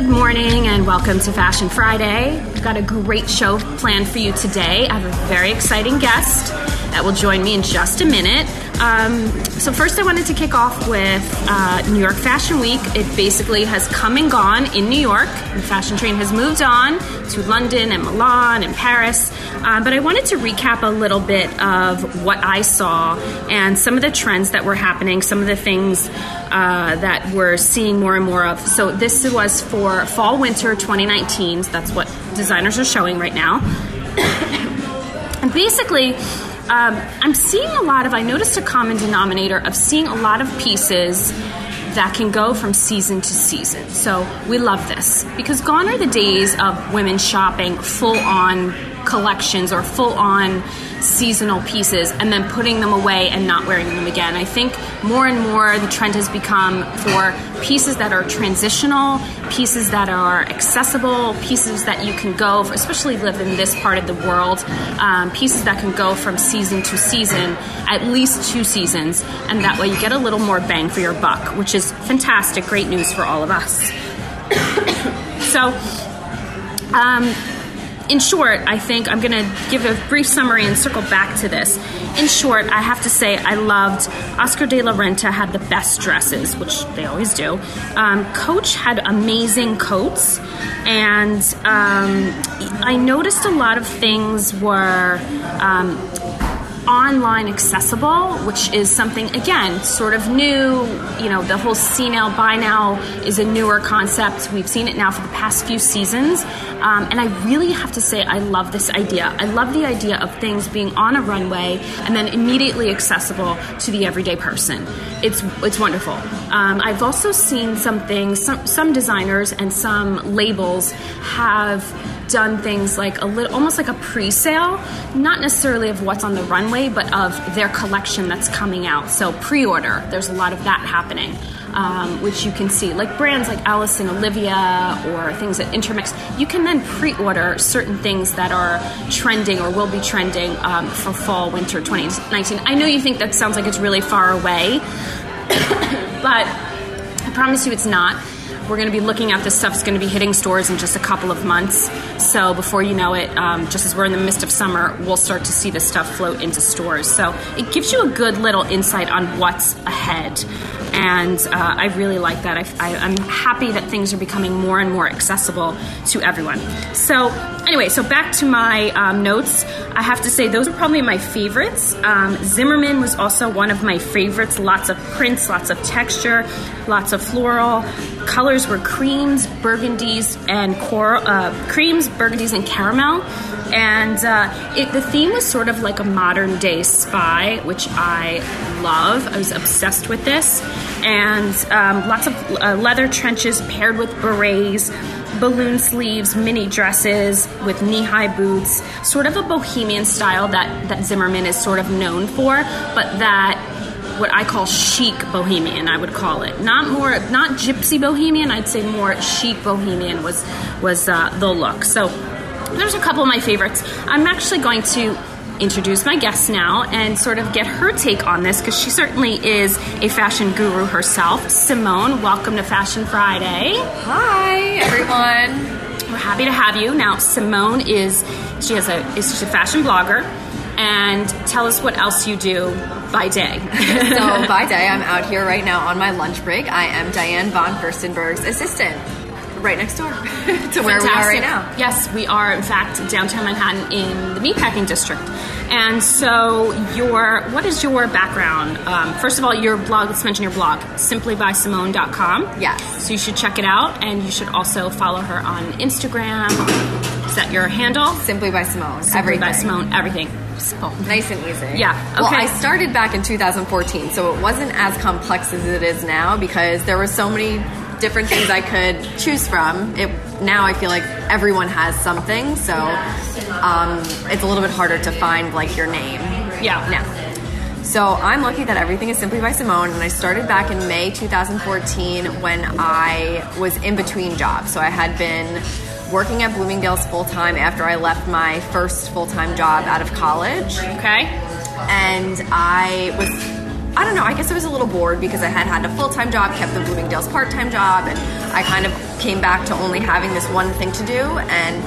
Good morning and welcome to Fashion Friday. We've got a great show planned for you today. I have a very exciting guest that will join me in just a minute. Um, so, first, I wanted to kick off with uh, New York Fashion Week. It basically has come and gone in New York. The fashion train has moved on to London and Milan and Paris. Uh, but I wanted to recap a little bit of what I saw and some of the trends that were happening, some of the things uh, that we're seeing more and more of. So, this was for fall winter 2019. So that's what designers are showing right now. and basically, um, I'm seeing a lot of, I noticed a common denominator of seeing a lot of pieces that can go from season to season. So we love this because gone are the days of women shopping full on collections or full on seasonal pieces and then putting them away and not wearing them again. I think more and more the trend has become for pieces that are transitional, pieces that are accessible, pieces that you can go, for, especially live in this part of the world, um, pieces that can go from season to season, at least two seasons, and that way you get a little more bang for your buck, which is fantastic, great news for all of us. so, um, in short, I think I'm going to give a brief summary and circle back to this. In short, I have to say I loved Oscar de la Renta had the best dresses, which they always do. Um, Coach had amazing coats, and um, I noticed a lot of things were. Um, online accessible, which is something again sort of new. You know, the whole see now buy now is a newer concept. We've seen it now for the past few seasons, um, and I really have to say I love this idea. I love the idea of things being on a runway and then immediately accessible to the everyday person. It's it's wonderful. Um, I've also seen some things. Some some designers and some labels have done things like a little, almost like a pre-sale, not necessarily of what's on the runway, but of their collection that's coming out. So pre-order, there's a lot of that happening, um, which you can see, like brands like Alice and Olivia or things at Intermix. You can then pre-order certain things that are trending or will be trending um, for fall winter 2019. I know you think that sounds like it's really far away, but I promise you it's not we're going to be looking at this stuff. It's going to be hitting stores in just a couple of months. So before you know it, um, just as we're in the midst of summer, we'll start to see this stuff float into stores. So it gives you a good little insight on what's ahead. And uh, I really like that. I, am happy that things are becoming more and more accessible to everyone. So, anyway, so back to my um, notes. I have to say, those are probably my favorites. Um, Zimmermann was also one of my favorites. Lots of prints, lots of texture, lots of floral. Colors were creams, burgundies, and coral, uh, creams, burgundies, and caramel. And uh, it, the theme was sort of like a modern day spy, which I love. I was obsessed with this. And um, lots of uh, leather trenches paired with berets, balloon sleeves, mini dresses with knee high boots, sort of a bohemian style that, that Zimmermann is sort of known for, but that what I call chic bohemian, I would call it. Not more, not gypsy bohemian. I'd say more chic bohemian was was uh, the look. So there's a couple of my favorites. I'm actually going to introduce my guest now and sort of get her take on this because she certainly is a fashion guru herself. Simone, welcome to Fashion Friday. Hi, everyone. We're happy to have you. Now, Simone is she has a is she's a fashion blogger, and tell us what else you do by day. so by day, I'm out here right now on my lunch break. I am Diane von Furstenberg's assistant right next door to Fantastic. where we are right now. Yes, we are in fact downtown Manhattan in the meatpacking district. And so, your what is your background? Um, first of all, your blog. Let's mention your blog, simplybysimone.com. Yes. So you should check it out, and you should also follow her on Instagram. Is that your handle? Simply by Simone. Simply everything. by Simone. Everything. Simple. Nice and easy. Yeah. Okay. Well, I started back in 2014, so it wasn't as complex as it is now because there were so many different things I could choose from. It now I feel like everyone has something, so um, it's a little bit harder to find like your name. Yeah. Now. So I'm lucky that everything is simply by Simone, and I started back in May 2014 when I was in between jobs. So I had been working at Bloomingdale's full time after I left my first full time job out of college. Okay. And I was I don't know. I guess I was a little bored because I had had a full time job, kept the Bloomingdale's part time job, and I kind of came back to only having this one thing to do. And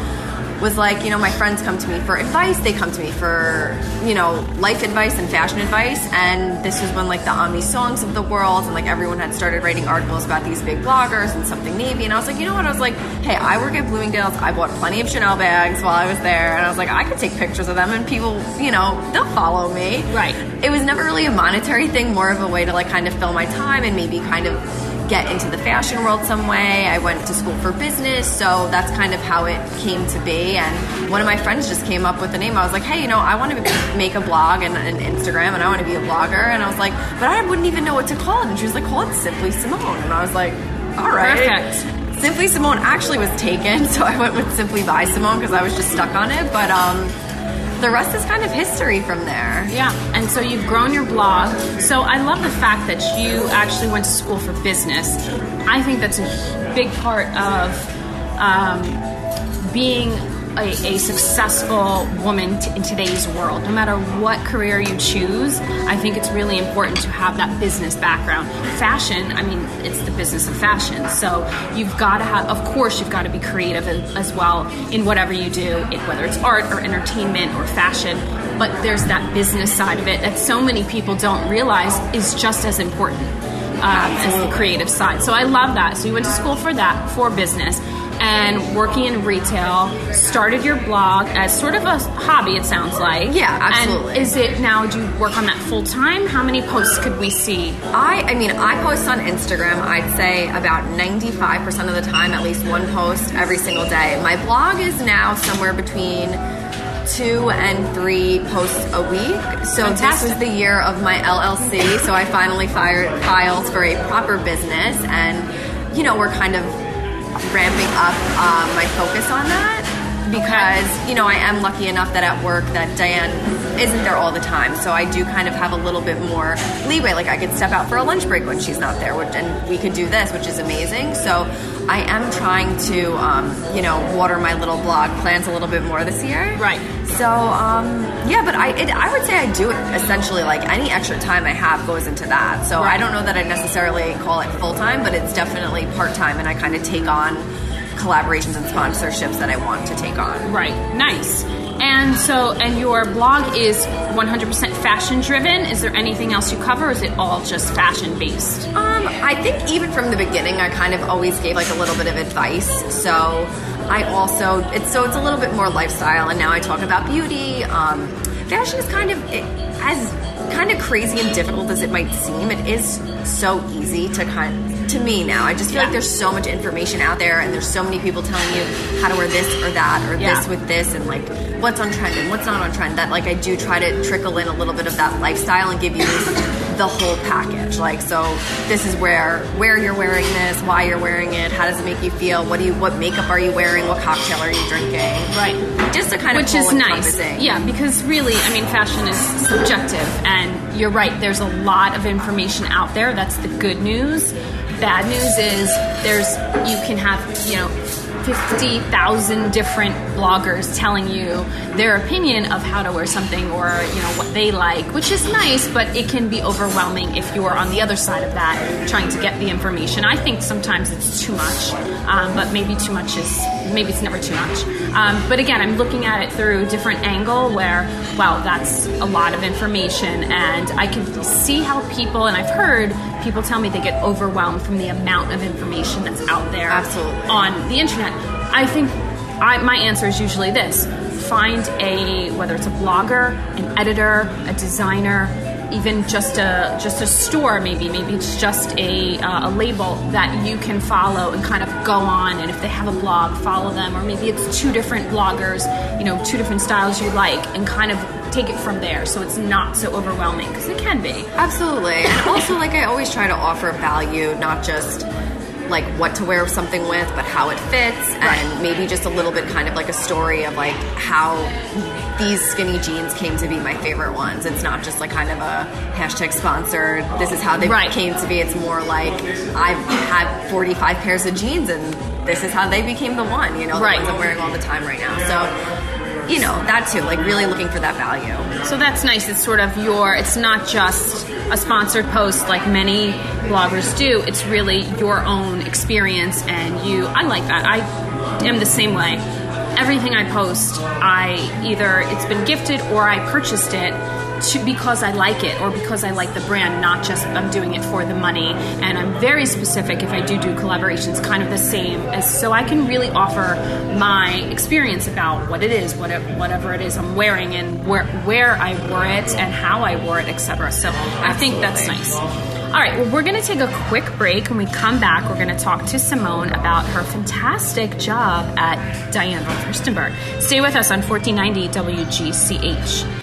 was like, you know, my friends come to me for advice. They come to me for, you know, life advice and fashion advice. And this was when like the Aimee Songs of the world and like everyone had started writing articles about these big bloggers and something navy. And I was like, you know what? I was like, hey, I work at Bloomingdale's. I bought plenty of Chanel bags while I was there. And I was like, I could take pictures of them and people, you know, they'll follow me. Right. It was never really a monetary thing, more of a way to like kind of fill my time and maybe kind of get into the fashion world some way. I went to school for business, so that's kind of how it came to be. And one of my friends just came up with the name. I was like, hey, you know, I want to make a blog and an Instagram, and I want to be a blogger. And I was like, but I wouldn't even know what to call it. And she was like, call it Simply Simone. And I was like, all right. Perfect. Simply Simone actually was taken, so I went with Simply by Simone because I was just stuck on it. But um, the rest is kind of history from there. Yeah, and so you've grown your blog. So I love the fact that you actually went to school for business. I think that's a big part of um, being a, a successful woman t- in today's world. No matter what career you choose, I think it's really important to have that business background. Fashion, I mean, it's the business of fashion. So you've got to have, of course, you've got to be creative as well in whatever you do, whether it's art or entertainment or fashion. But there's that business side of it that so many people don't realize is just as important. Um, as the creative side. So I love that. So you went to school for that, for business and working in retail, started your blog as sort of a hobby, it sounds like. Yeah, absolutely. And is it now, do you work on that full time? How many posts could we see? I, I mean, I post on Instagram, I'd say about 95% of the time, at least one post every single day. My blog is now somewhere between two and three posts a week. So Fantastic. this was the year of my LLC. So I finally fired, filed for a proper business, and you know we're kind of ramping up um, my focus on that because you know I am lucky enough that at work that Diane isn't there all the time, so I do kind of have a little bit more leeway. Like I could step out for a lunch break when she's not there, which, and we could do this, which is amazing. So I am trying to um, you know water my little blog plans a little bit more this year. Right. So um, yeah, but I it, I would say I do it essentially like any extra time I have goes into that. So Right. I don't know that I necessarily call it full time, but it's definitely part time, and I kind of take on collaborations and sponsorships that I want to take on. Right. Nice. And so, and your blog is 100% fashion driven. Is there anything else you cover, is it all just fashion based? Um, I think even from the beginning, I kind of always gave like a little bit of advice. So I also it's so it's a little bit more lifestyle, and now I talk about beauty. Um, fashion is kind of it, as kind of crazy and difficult as it might seem. It is so easy to kind to me now. I just feel Yeah. like there's so much information out there, and there's so many people telling you how to wear this or that or Yeah. this with this, and like what's on trend and what's not on trend. That like I do try to trickle in a little bit of that lifestyle and give you the whole package. Like so, this is where where you're wearing this, why you're wearing it, how does it make you feel, what do you what makeup are you wearing, what cocktail are you drinking, Right. Just to kind of Which is nice. Yeah, because really, I mean, fashion is subjective, and you're right. There's a lot of information out there. That's the good news. Bad news is there's you can have you know. 50,000 different bloggers telling you their opinion of how to wear something or you know what they like which is nice but it can be overwhelming if you're on the other side of that trying to get the information. I think sometimes it's too much um, but maybe too much is maybe it's never too much. Um, but again I'm looking at it through a different angle where wow that's a lot of information and I can see how people and I've heard people tell me they get overwhelmed from the amount of information that's out there Absolutely. on the internet. I think I, my answer is usually this. Find a whether it's a blogger an editor a designer even just a just a store maybe. Maybe it's just a, uh, a label that you can follow and kind of go on. And if they have a blog follow them. Or maybe it's two different bloggers you know two different styles you like and kind of take it from there. So it's not so overwhelming because it can be. Absolutely. And also, like, I always try to offer value, not just like what to wear something with, but how it fits, and maybe just a little bit kind of like a story of like how these skinny jeans came to be my favorite ones. It's not just like kind of a hashtag sponsored, this is how they Right. came to be. It's more like I've had 45 pairs of jeans and this is how they became the one, you know, the Right. ones I'm wearing all the time right now. So you know, that too, like really looking for that value. So that's nice. It's sort of your, it's not just a sponsored post like many bloggers do. It's really your own experience and you, I like that. I am the same way. Everything I post, I either, it's been gifted or I purchased it to, because I like it or because I like the brand, not just I'm doing it for the money. And I'm very specific if I do do collaborations, kind of the same as so I can really offer my experience about what it is, what it, whatever it is I'm wearing, and where where I wore it and how I wore it, etc. So I think that's nice. All right, well, we're going to take a quick break. When we come back, we're going to talk to Simone about her fantastic job at Diane von Furstenberg. Stay with us on 1490 WGCH.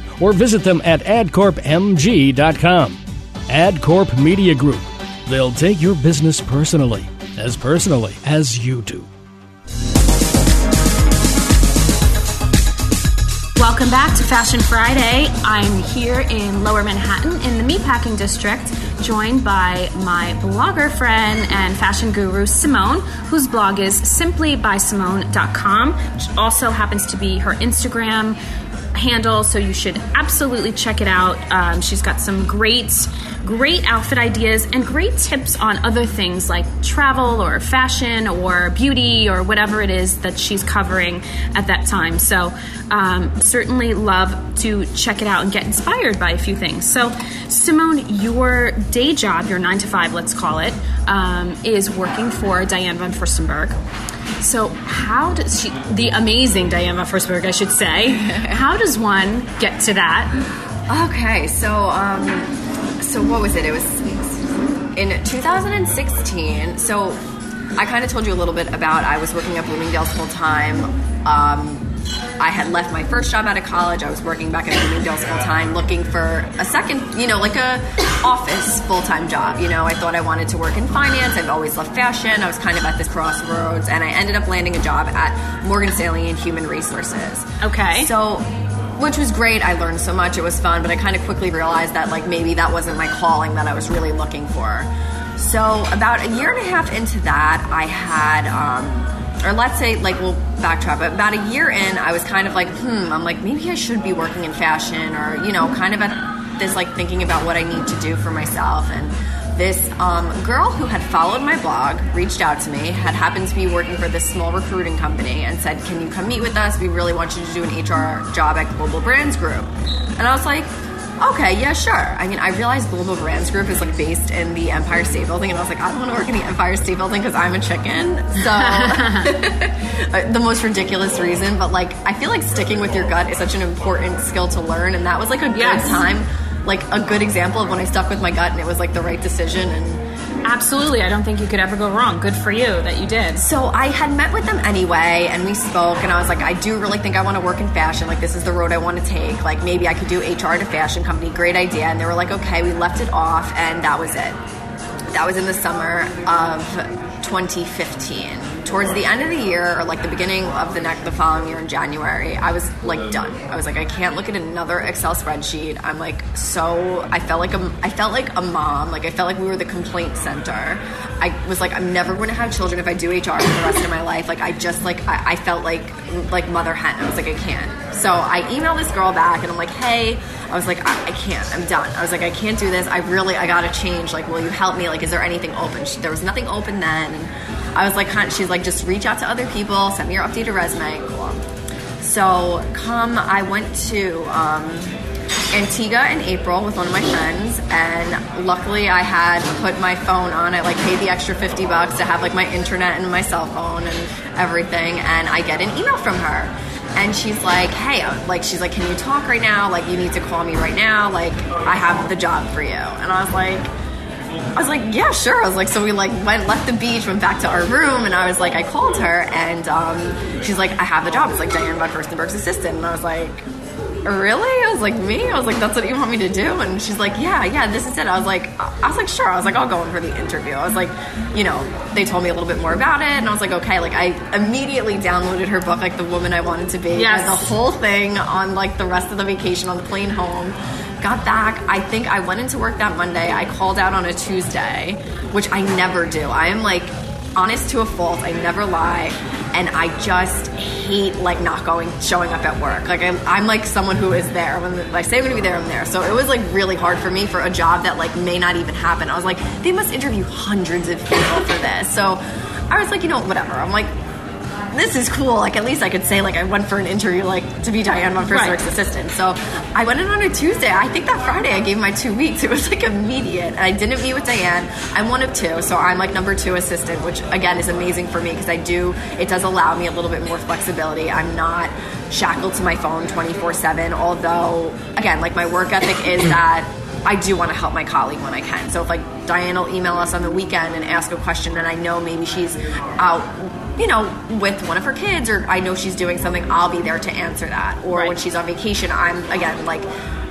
or visit them at adcorpmg.com. AdCorp Media Group. They'll take your business personally, as personally as you do. Welcome back to Fashion Friday. I'm here in Lower Manhattan in the Meatpacking District, joined by my blogger friend and fashion guru Simone, whose blog is simplybysimone.com, which also happens to be her Instagram handle, so you should absolutely check it out. Um, she's got some great, great outfit ideas and great tips on other things like travel or fashion or beauty or whatever it is that she's covering at that time. So, um, certainly love to check it out and get inspired by a few things. So, Simone, your day job, your nine to five, let's call it, um, is working for Diane von Furstenberg. So, how does she, the amazing Diane von Furstenberg, I should say, how does one get to that? Okay, so um, so what was it? It was in 2016. So I kind of told you a little bit about I was working at Bloomingdale's full time. Um, I had left my first job out of college. I was working back at Bloomingdale's full time, looking for a second, you know, like a office full time job. You know, I thought I wanted to work in finance. I've always loved fashion. I was kind of at this crossroads, and I ended up landing a job at Morgan Stanley in human resources. Okay. So which was great. I learned so much. It was fun, but I kind of quickly realized that like maybe that wasn't my calling that I was really looking for. So about a year and a half into that, I had um, or let's say like we'll backtrack but about a year in i was kind of like hmm i'm like maybe i should be working in fashion or you know kind of at this like thinking about what i need to do for myself. And this um, girl who had followed my blog reached out to me had happened to be working for this small recruiting company and said can you come meet with us? We really want you to do an hr job at global brands group. And i was like okay, yeah, sure. I mean, I realized Global Brands Group is like based in the Empire State Building, and I was like, I don't want to work in the Empire State Building because I'm a chicken. So, uh, the most ridiculous reason, but like, I feel like sticking with your gut is such an important skill to learn, and that was like a good Yes. time, like a good example of when I stuck with my gut and it was like the right decision and. Absolutely. I don't think you could ever go wrong. Good for you that you did. So I had met with them anyway, and we spoke, and I was like, I do really think I want to work in fashion. Like, this is the road I want to take. Like, maybe I could do HR at a fashion company. Great idea. And they were like, okay, we left it off, and that was it. That was in the summer of 2015. Towards the end of the year, or like the beginning of the next, the following year in January, I was like done. I was like, I can't look at another Excel spreadsheet. I'm like so. I felt like a, I felt like a mom. Like I felt like we were the complaint center. I was like, I'm never to have children if I do HR for the rest of my life. Like I just like I, I felt like like mother hen. I was like, I can't. So I emailed this girl back and I'm like, hey, I was like, I, I can't. I'm done. I was like, I can't do this. I really, I gotta change. Like, will you help me? Like, is there anything open? She, there was nothing open then. I was like, kind she's like, just reach out to other people. Send me your updated resume. Cool. So come, I went to. Um, Antigua in April with one of my friends, and luckily I had put my phone on. I like paid the extra fifty bucks to have like my internet and my cell phone and everything, and I get an email from her. And she's like, hey, like, she's like, can you talk right now? Like, you need to call me right now. Like, I have the job for you. And I was like, I was like, yeah, sure. I was like, so we like went, left the beach, went back to our room, and I was like, I called her, and um, she's like, I have the job. It's like Diane von Furstenberg's assistant, and I was like, really? I was like, me? I was like, that's what you want me to do? And she's like, yeah, yeah, this is it. I was like, I was like, sure. I was like, I'll go in for the interview. I was like, you know, they told me a little bit more about it, and I was like, okay. Like, I immediately downloaded her book, like the woman I wanted to be, Yes. and the whole thing on like the rest of the vacation on the plane home. Got back. I think I went into work that Monday. I called out on a Tuesday, which I never do. I am like honest to a fault. I never lie. And I just hate like not going, showing up at work. Like I'm, I'm like someone who is there. When I say I'm to be there, I'm there. So it was like really hard for me for a job that like may not even happen. I was like, they must interview hundreds of people for this. So I was like, you know, whatever. I'm like, this is cool. Like at least I could say like I went for an interview like to be Diane von Furstenberg's Right. assistant. So I went in on a Tuesday. I think that Friday I gave my two weeks. It was like immediate. And I didn't meet with Diane. I'm one of two, so I'm like number two assistant, which again is amazing for me because I do it does allow me a little bit more flexibility. I'm not shackled to my phone 24 7. Although again, like my work ethic is that. I do want to help my colleague when I can. So if like Diane will email us on the weekend and ask a question, and I know maybe she's out you know, with one of her kids, or I know she's doing something, I'll be there to answer that. Or Right. when she's on vacation, I'm again like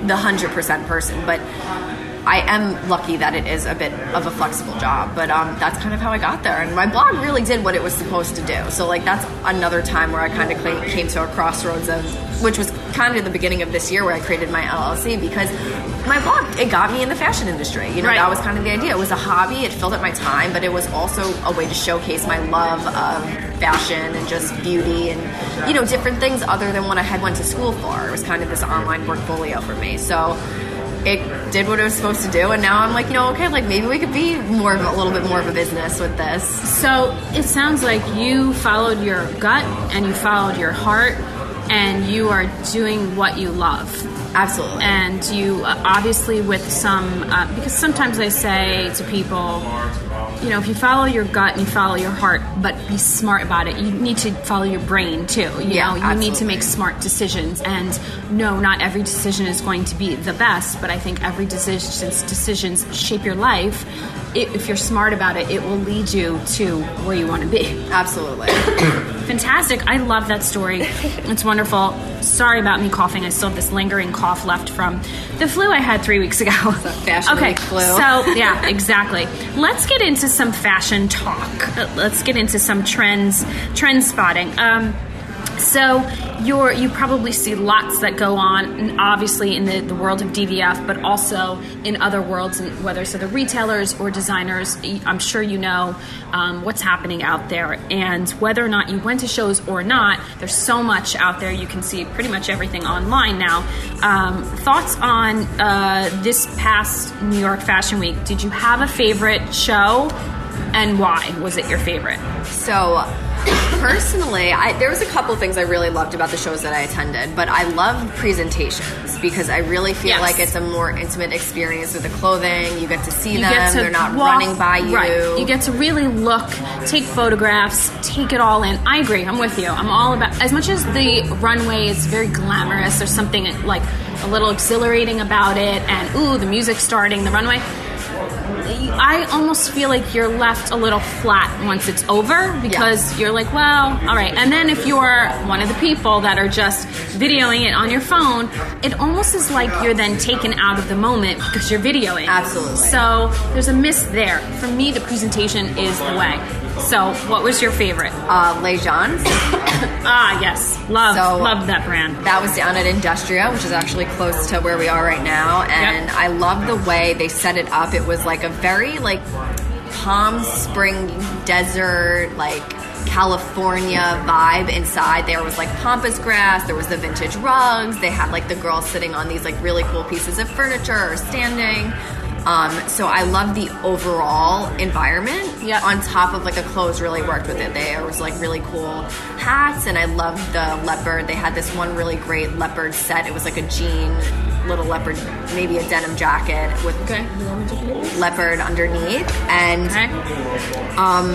the hundred percent person. But I am lucky that it is a bit of a flexible job. But um, that's kind of how I got there, and my blog really did what it was supposed to do. So like that's another time where I kind of came, to a crossroads of, which was kind of the beginning of this year where I created my LLC because my blog it got me in the fashion industry. You know, Right. that was kind of the idea. It was a hobby. It filled up my time, but it was also a way to showcase my love of fashion and just beauty and you know different things other than what I had went to school for. It was kind of this online portfolio for me. So it did what it was supposed to do, and now I'm like, you know, okay, like maybe we could be more of a, little bit more of a business with this. So it sounds like you followed your gut and you followed your heart, and you are doing what you love. Absolutely. and you uh, obviously with some uh, because sometimes I say to people, you know, if you follow your gut and you follow your heart, but be smart about it, you need to follow your brain too. You Yeah, know, you need to make smart decisions. And no, not every decision is going to be the best, but I think every decisions decisions shape your life. I if you're smart about it, it will lead you to where you want to be. Absolutely. Fantastic. I love that story. It's wonderful. Sorry about me coughing. I still have this lingering cough left from the flu I had three weeks ago. fashion okay, flu. So, yeah, exactly. Let's get into some fashion talk. Let's get into some trends, trend spotting. Um, so you're you probably see lots that go on, obviously in the, the world of DVF, but also in other worlds, whether so the retailers or designers. I'm sure you know um, what's happening out there, and whether or not you went to shows or not, there's so much out there. You can see pretty much everything online now. Um, thoughts on uh, this past New York Fashion Week? Did you have a favorite show, and why was it your favorite? So, personally, I, there was a couple things I really loved about the shows that I attended, but I love presentations because I really feel Yes. like it's a more intimate experience with the clothing. You get to see You them; to they're not walk- running by you. Right. You get to really look, take photographs, take it all in. I agree. I'm with you. I'm all about. As much as the runway is very glamorous, there's something like a little exhilarating about it, and ooh, the music's starting, the runway. I almost feel like you're left a little flat once it's over because you're like, well, all right. And then if you're one of the people that are just videoing it on your phone, it almost is like you're then taken out of the moment because you're videoing. Absolutely. So there's a miss there. For me, the presentation is the way. So, what was your favorite? Uh, Les Jeans. Ah, yes, love, So- love that brand. That was down at Industria, which is actually close to where we are right now. And Yep. I love the way they set it up. It was like a very like Palm Spring desert, like California vibe inside. There was like pampas grass, there was the vintage rugs, they had like the girls sitting on these like really cool pieces of furniture or standing. Um, so I love the overall environment. Yeah. On top of like the clothes really worked with it. There was like really cool hats, and I loved the leopard. They had this one really great leopard set. It was like a jean little leopard, maybe a denim jacket with Okay. leopard underneath, and Okay. um,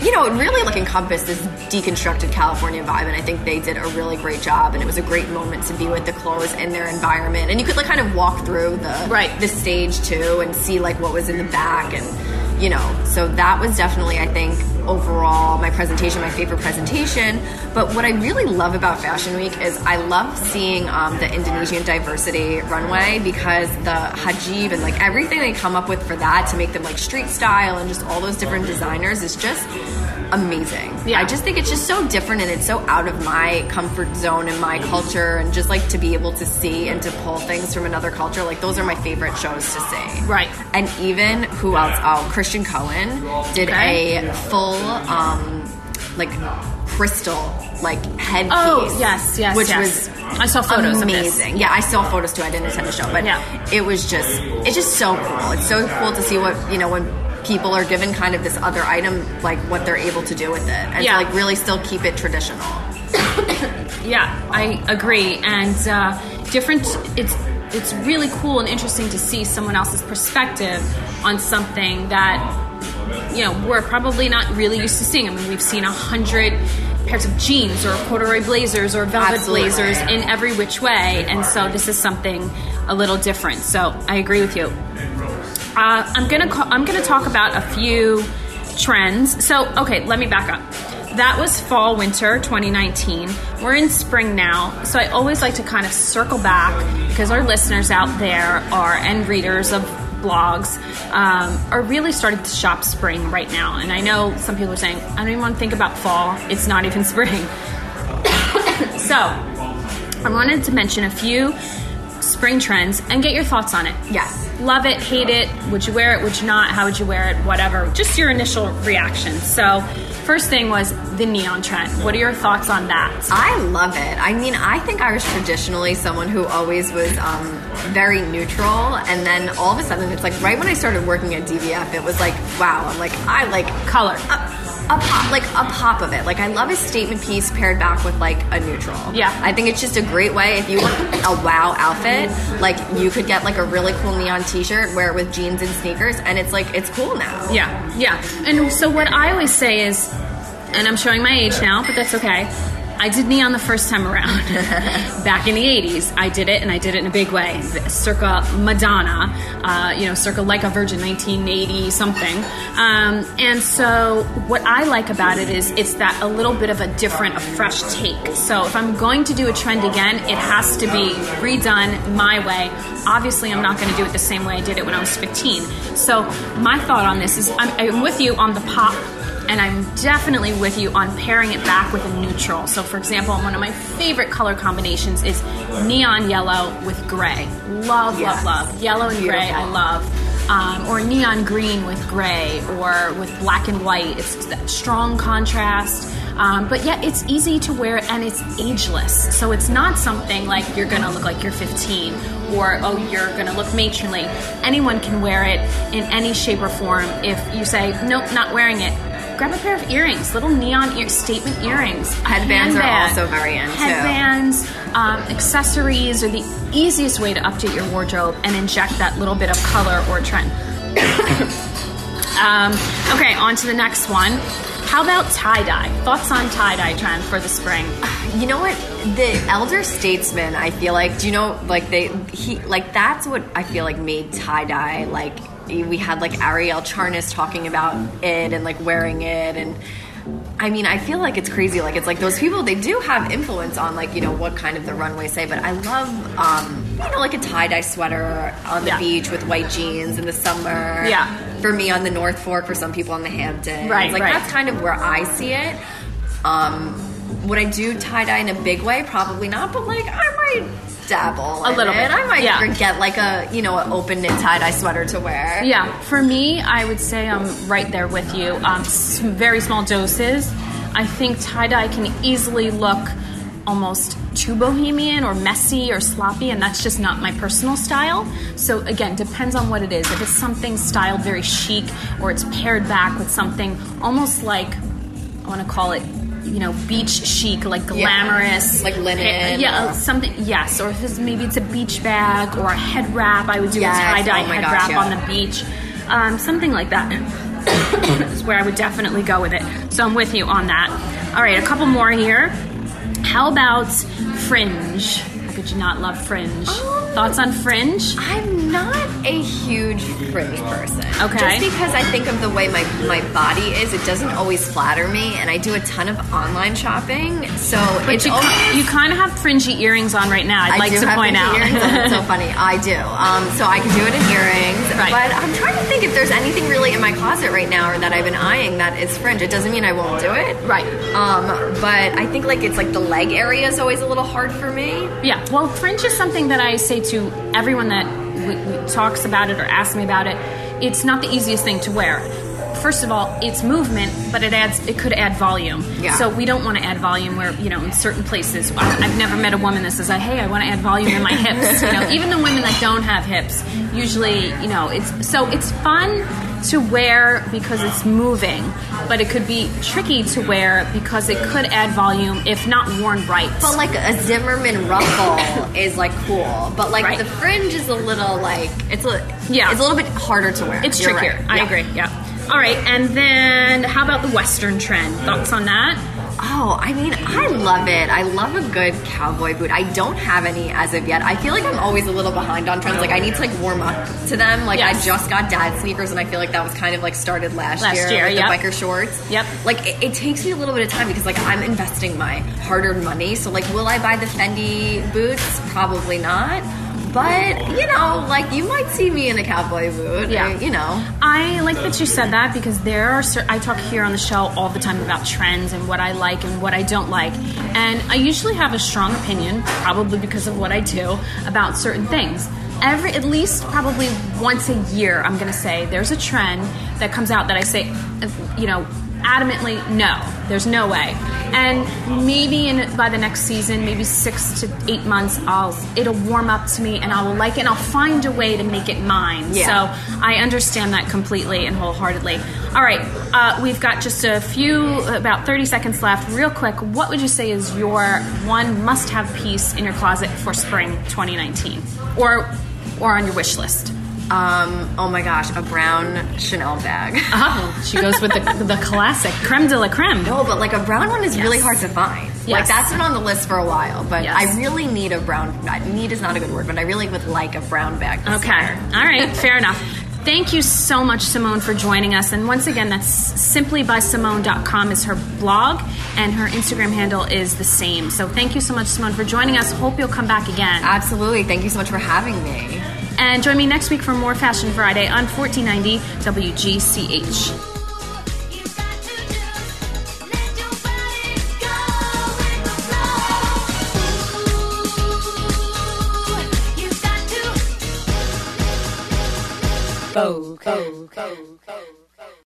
you know, it really like encompassed this deconstructed California vibe, and I think they did a really great job. And it was a great moment to be with the clothes in their environment, and you could like kind of walk through the Right. the stage too, and see like what was in the back, and you know, so that was definitely I think overall my presentation, my favorite presentation. But what I really love about Fashion Week is I love seeing um, the Indonesian diversity runway because the hijab and like everything they come up with for that to make them like street style and just all those different designers is just amazing. Yeah. I just think it's just so different and it's so out of my comfort zone and my culture and just like to be able to see and to pull things from another culture like those are my favorite shows to see. Right. And even who else? Oh, Christian Cohen did Okay. a full um like crystal like headpiece. Oh, yes, yes, which yes. was I saw photos of amazing. Yeah, I saw photos too. I didn't attend the show, but Yeah. it was just it's just so cool. It's so cool to see what you know when people are given kind of this other item, like what they're able to do with it, and Yeah. to like really still keep it traditional. Yeah, I agree. And uh, different. It's it's really cool and interesting to see someone else's perspective on something that you know we're probably not really used to seeing. I mean, we've seen a hundred pairs of jeans or corduroy blazers or velvet Absolutely. blazers in every which way, and so this is something a little different. So I agree with you. Uh, I'm gonna ca- I'm gonna talk about a few trends. So okay, let me back up. That was fall winter 2019. We're in spring now, so I always like to kind of circle back because our listeners out there are and readers of blogs um, are really starting to shop spring right now. And I know some people are saying I don't even want to think about fall. It's not even spring. so I wanted to mention a few spring trends and get your thoughts on it. Yes. Love it, hate it, would you wear it, would you not, how would you wear it, whatever. Just your initial reaction. So, first thing was the neon trend. What are your thoughts on that? I love it. I mean, I think I was traditionally someone who always was um, very neutral, and then all of a sudden, it's like right when I started working at DVF, it was like, wow, I'm like, I like Color. a, a pop, like a pop of it. Like I love a statement piece paired back with like a neutral. Yeah. I think it's just a great way if you want a wow outfit. Like you could get like a really cool neon T-shirt, wear it with jeans and sneakers, and it's like it's cool now. Yeah, yeah. And so what I always say is, and I'm showing my age now, but that's okay. I did neon the first time around back in the 80s. I did it and I did it in a big way, circa Madonna, uh, you know, circa like a virgin 1980 something. Um, and so, what I like about it is it's that a little bit of a different, a fresh take. So, if I'm going to do a trend again, it has to be redone my way. Obviously, I'm not going to do it the same way I did it when I was 15. So, my thought on this is I'm, I'm with you on the pop and I'm definitely with you on pairing it back with a neutral. So, for example, one of my favorite color combinations is neon yellow with gray. Love, Yes. love, love. Yellow and gray, Beautiful. I love. Um, or neon green with gray, or with black and white. It's that strong contrast. Um, but yet it's easy to wear and it's ageless. So it's not something like you're gonna look like you're 15 or oh you're gonna look matronly. Anyone can wear it in any shape or form. If you say nope, not wearing it, grab a pair of earrings, little neon ear- statement earrings. Headbands are also very in, too. Headbands, um, accessories are the easiest way to update your wardrobe and inject that little bit of color or trend. um, okay, on to the next one. How about tie dye? Thoughts on tie dye trend for the spring? You know what? The elder statesman, I feel like, do you know, like they, he, like that's what I feel like made tie dye. Like we had like Arielle Charnas talking about it and like wearing it, and I mean, I feel like it's crazy. Like it's like those people, they do have influence on like you know what kind of the runway say. But I love, um, you know, like a tie dye sweater on the Yeah. beach with white jeans in the summer. Yeah. For me on the North Fork, for some people on the Hamptons. Right, Like right. that's kind of where I see it. Um, would I do tie dye in a big way? Probably not, but like I might dabble A little it. bit, I might yeah. get like a you know an open knit tie dye sweater to wear. Yeah, for me, I would say I'm right there with you. Um, very small doses. I think tie dye can easily look almost too bohemian or messy or sloppy, and that's just not my personal style. So, again, depends on what it is. If it's something styled very chic or it's paired back with something almost like, I want to call it you know beach chic, like glamorous, Like linen Yeah, something. Yes, or if it's, maybe it's a beach bag or a head wrap. I would do Yes, a tie dye oh head gosh, wrap yeah. on the beach, um, something like that. is where I would definitely go with it. So I'm with you on that. All right, a couple more here. How about fringe? How could you not love fringe? Um, Thoughts on fringe? I'm not a huge fringe person. Okay. Just because I think of the way my, my body is, it doesn't always flatter me, and I do a ton of online shopping, so But it's you, always, you kind of have fringy earrings on right now. I'd I like to point out. It's so funny. I do. Um, so I can do it in earrings. Right. But I'm trying to think if there's anything really in my closet right now or that I've been eyeing that is fringe. It doesn't mean I won't do it. Right. Um, but I think like it's like the leg area is always a little hard for me. Yeah, well, fringe is something that I say to everyone that w- w- talks about it or asks me about it. It's not the easiest thing to wear. First of all, it's movement, but it adds it could add volume. Yeah. So we don't want to add volume where you know in certain places. I've never met a woman that says, "Hey, I want to add volume in my hips." You know, even the women that don't have hips, usually, you know, it's so it's fun to wear because it's moving, but it could be tricky to wear because it could add volume if not worn right. But like a Zimmermann ruffle is like cool, but like Right. the fringe is a little like it's a Yeah. it's a little bit harder to wear. It's You're trickier. right. I Yeah. agree. Yeah. All right, and then how about the Western trend? Mm. Thoughts on that? Oh, I mean, I love it. I love a good cowboy boot. I don't have any as of yet. I feel like I'm always a little behind on trends. Like I need to like warm up to them. Like Yes. I just got dad sneakers, and I feel like that was kind of like started last, Last year, year, with yep. the biker shorts. Yep. Like it, it takes me a little bit of time because like I'm investing my hard-earned money. So like, will I buy the Fendi boots? Probably not. But you know, like you might see me in a cowboy boot. Yeah. you know. I like that you said that because there are cer- I talk here on the show all the time about trends and what I like and what I don't like. And I usually have a strong opinion, probably because of what I do, about certain things. Every at least probably once a year, I'm going to say there's a trend that comes out that I say, you know, adamantly no. There's no way. And maybe in by the next season, maybe six to eight months, I'll it'll warm up to me and I will like it and I'll find a way to make it mine. Yeah. So I understand that completely and wholeheartedly. All right, uh, we've got just a few, about 30 seconds left. Real quick, what would you say is your one must have piece in your closet for spring 2019? Or, or on your wish list? Um. Oh my gosh, a brown Chanel bag. Oh, she goes with the, the classic creme de la creme. No, but like a brown one is Yes. really hard to find. Yes. Like that's been on the list for a while, but Yes. I really need a brown. Need is not a good word, but I really would like a brown bag. Okay. year. All right. Fair enough. Thank you so much, Simone, for joining us. And once again, that's simplybysimone.com is her blog, and her Instagram handle is the same. So thank you so much, Simone, for joining us. Hope you'll come back again. Absolutely. Thank you so much for having me. And join me next week for more Fashion Friday on 1490 WGCH.